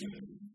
community.